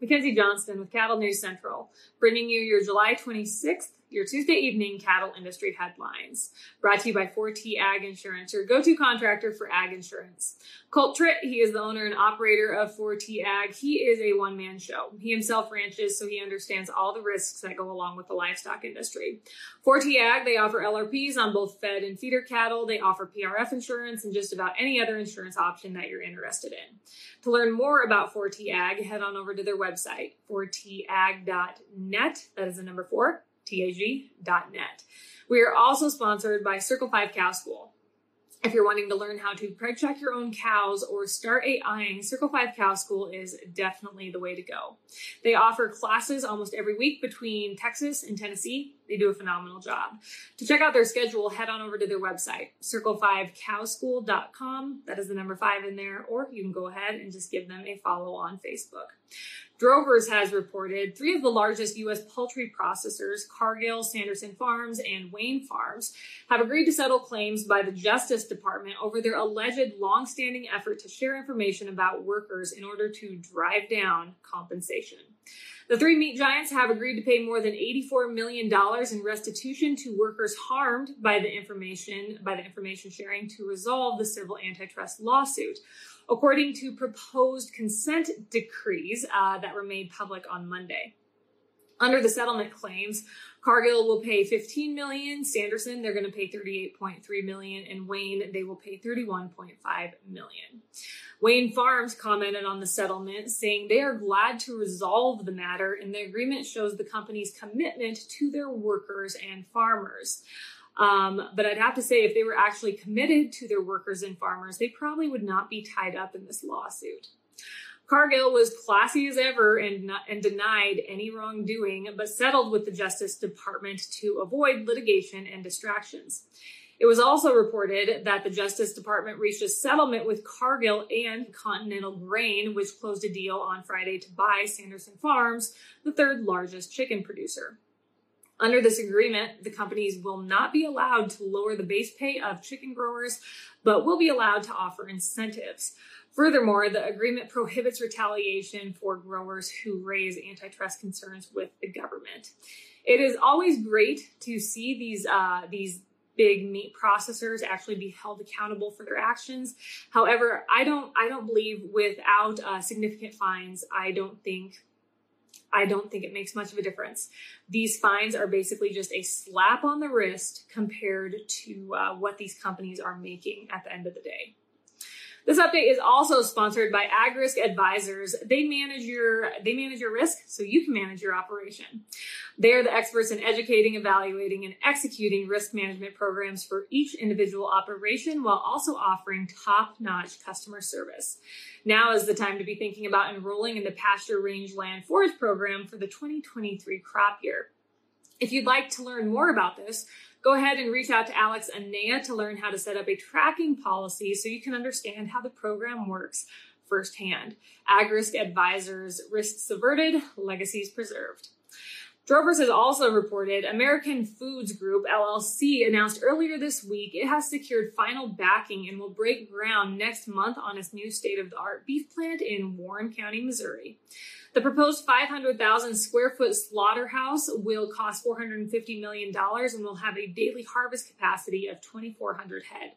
Mackenzie Johnston with Cattle News Central, bringing you your July 26th, your Tuesday evening cattle industry headlines. Brought to you by 4T Ag Insurance, your go to contractor for ag insurance. Colt Tritt, he is the owner and operator of 4T Ag. He is a one man show. He himself ranches, so he understands all the risks that go along with the livestock industry. 4T Ag, they offer LRPs on both fed and feeder cattle. They offer PRF insurance and just about any other insurance option that you're interested in. To learn more about 4T Ag, head on over to their website, 4tag.net. That is the number four, tag.net. We are also sponsored by Circle 5 Cow School. If you're wanting to learn how to preg check your own cows or start AIing, Circle 5 Cow School is definitely the way to go. They offer classes almost every week between Texas and Tennessee. They do a phenomenal job. To check out their schedule, head on over to their website, circle5cowschool.com. That is the number five in there, or you can go ahead and just give them a follow on Facebook. Drovers has reported three of the largest U.S. poultry processors, Cargill, Sanderson Farms, and Wayne Farms, have agreed to settle claims by the Justice Department over their alleged long-standing effort to share information about workers in order to drive down compensation. The three meat giants have agreed to pay more than $84 million in restitution to workers harmed by the information by the information sharing to resolve the civil antitrust lawsuit according to proposed consent decrees uh, that were made public on Monday. Under the settlement claims, Cargill will pay 15 million, Sanderson they're going to pay 38.3 million and Wayne they will pay 31.5 million. Wayne Farms commented on the settlement saying they are glad to resolve the matter and the agreement shows the company's commitment to their workers and farmers. Um, but I'd have to say, if they were actually committed to their workers and farmers, they probably would not be tied up in this lawsuit. Cargill was classy as ever and, and denied any wrongdoing, but settled with the Justice Department to avoid litigation and distractions. It was also reported that the Justice Department reached a settlement with Cargill and Continental Grain, which closed a deal on Friday to buy Sanderson Farms, the third largest chicken producer. Under this agreement, the companies will not be allowed to lower the base pay of chicken growers, but will be allowed to offer incentives. Furthermore, the agreement prohibits retaliation for growers who raise antitrust concerns with the government. It is always great to see these uh, these big meat processors actually be held accountable for their actions. However, I don't I don't believe without uh, significant fines, I don't think I don't think it makes much of a difference. These fines are basically just a slap on the wrist compared to uh, what these companies are making at the end of the day. This update is also sponsored by AgRisk Advisors. They manage your they manage your risk so you can manage your operation. They are the experts in educating, evaluating, and executing risk management programs for each individual operation while also offering top-notch customer service. Now is the time to be thinking about enrolling in the pasture rangeland forage program for the 2023 crop year. If you'd like to learn more about this, go ahead and reach out to Alex Anea to learn how to set up a tracking policy so you can understand how the program works firsthand. AgRisk Advisors, risks averted, legacies preserved. Drovers has also reported American Foods Group LLC announced earlier this week it has secured final backing and will break ground next month on its new state of the art beef plant in Warren County, Missouri. The proposed 500,000 square foot slaughterhouse will cost $450 million and will have a daily harvest capacity of 2,400 head.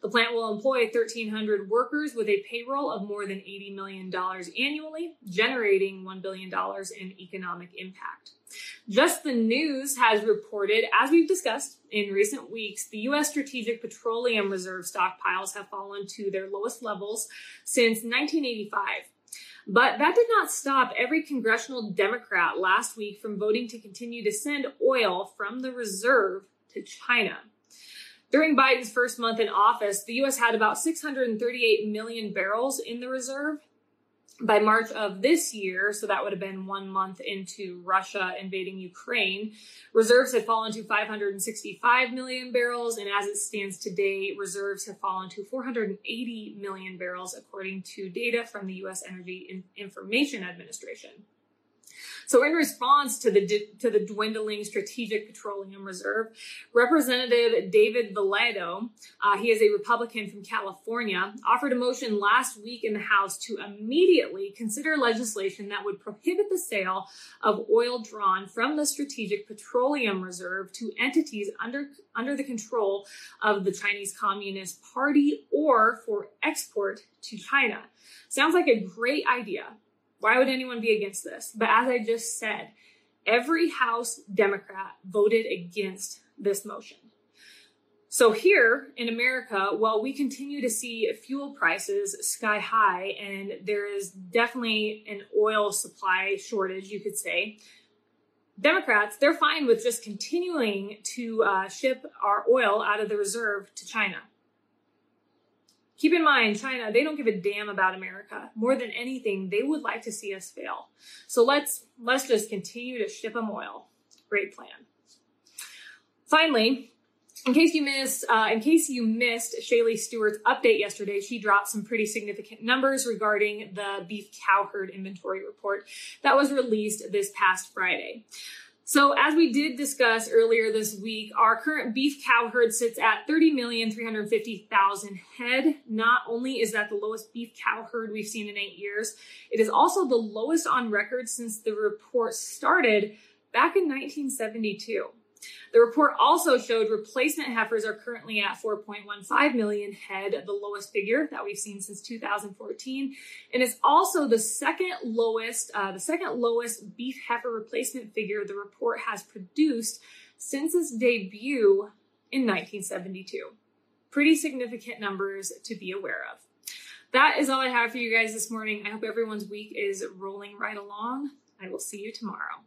The plant will employ 1,300 workers with a payroll of more than $80 million annually, generating $1 billion in economic impact. Just the News has reported, as we've discussed in recent weeks, the U.S. Strategic Petroleum Reserve stockpiles have fallen to their lowest levels since 1985. But that did not stop every congressional Democrat last week from voting to continue to send oil from the reserve to China. During Biden's first month in office, the U.S. had about 638 million barrels in the reserve, by March of this year, so that would have been one month into Russia invading Ukraine, reserves had fallen to 565 million barrels. And as it stands today, reserves have fallen to 480 million barrels, according to data from the U.S. Energy Information Administration. So in response to the to the dwindling strategic petroleum reserve, Representative David Valadao, uh, he is a Republican from California, offered a motion last week in the House to immediately consider legislation that would prohibit the sale of oil drawn from the strategic petroleum reserve to entities under under the control of the Chinese Communist Party or for export to China. Sounds like a great idea. Why would anyone be against this? But as I just said, every House Democrat voted against this motion. So here in America, while we continue to see fuel prices sky high and there is definitely an oil supply shortage, you could say, Democrats, they're fine with just continuing to uh, ship our oil out of the reserve to China. Keep in mind, China, they don't give a damn about America. More than anything, they would like to see us fail. So let's let's just continue to ship them oil. Great plan. Finally, in case you missed, uh, in case you missed Shaylee Stewart's update yesterday, she dropped some pretty significant numbers regarding the beef cow herd inventory report that was released this past Friday. So as we did discuss earlier this week, our current beef cow herd sits at 30,350,000 head. Not only is that the lowest beef cow herd we've seen in eight years, it is also the lowest on record since the report started back in 1972. The report also showed replacement heifers are currently at 4.15 million head, the lowest figure that we've seen since 2014, and it's also the second lowest, uh, the second lowest beef heifer replacement figure the report has produced since its debut in 1972. Pretty significant numbers to be aware of. That is all I have for you guys this morning. I hope everyone's week is rolling right along. I will see you tomorrow.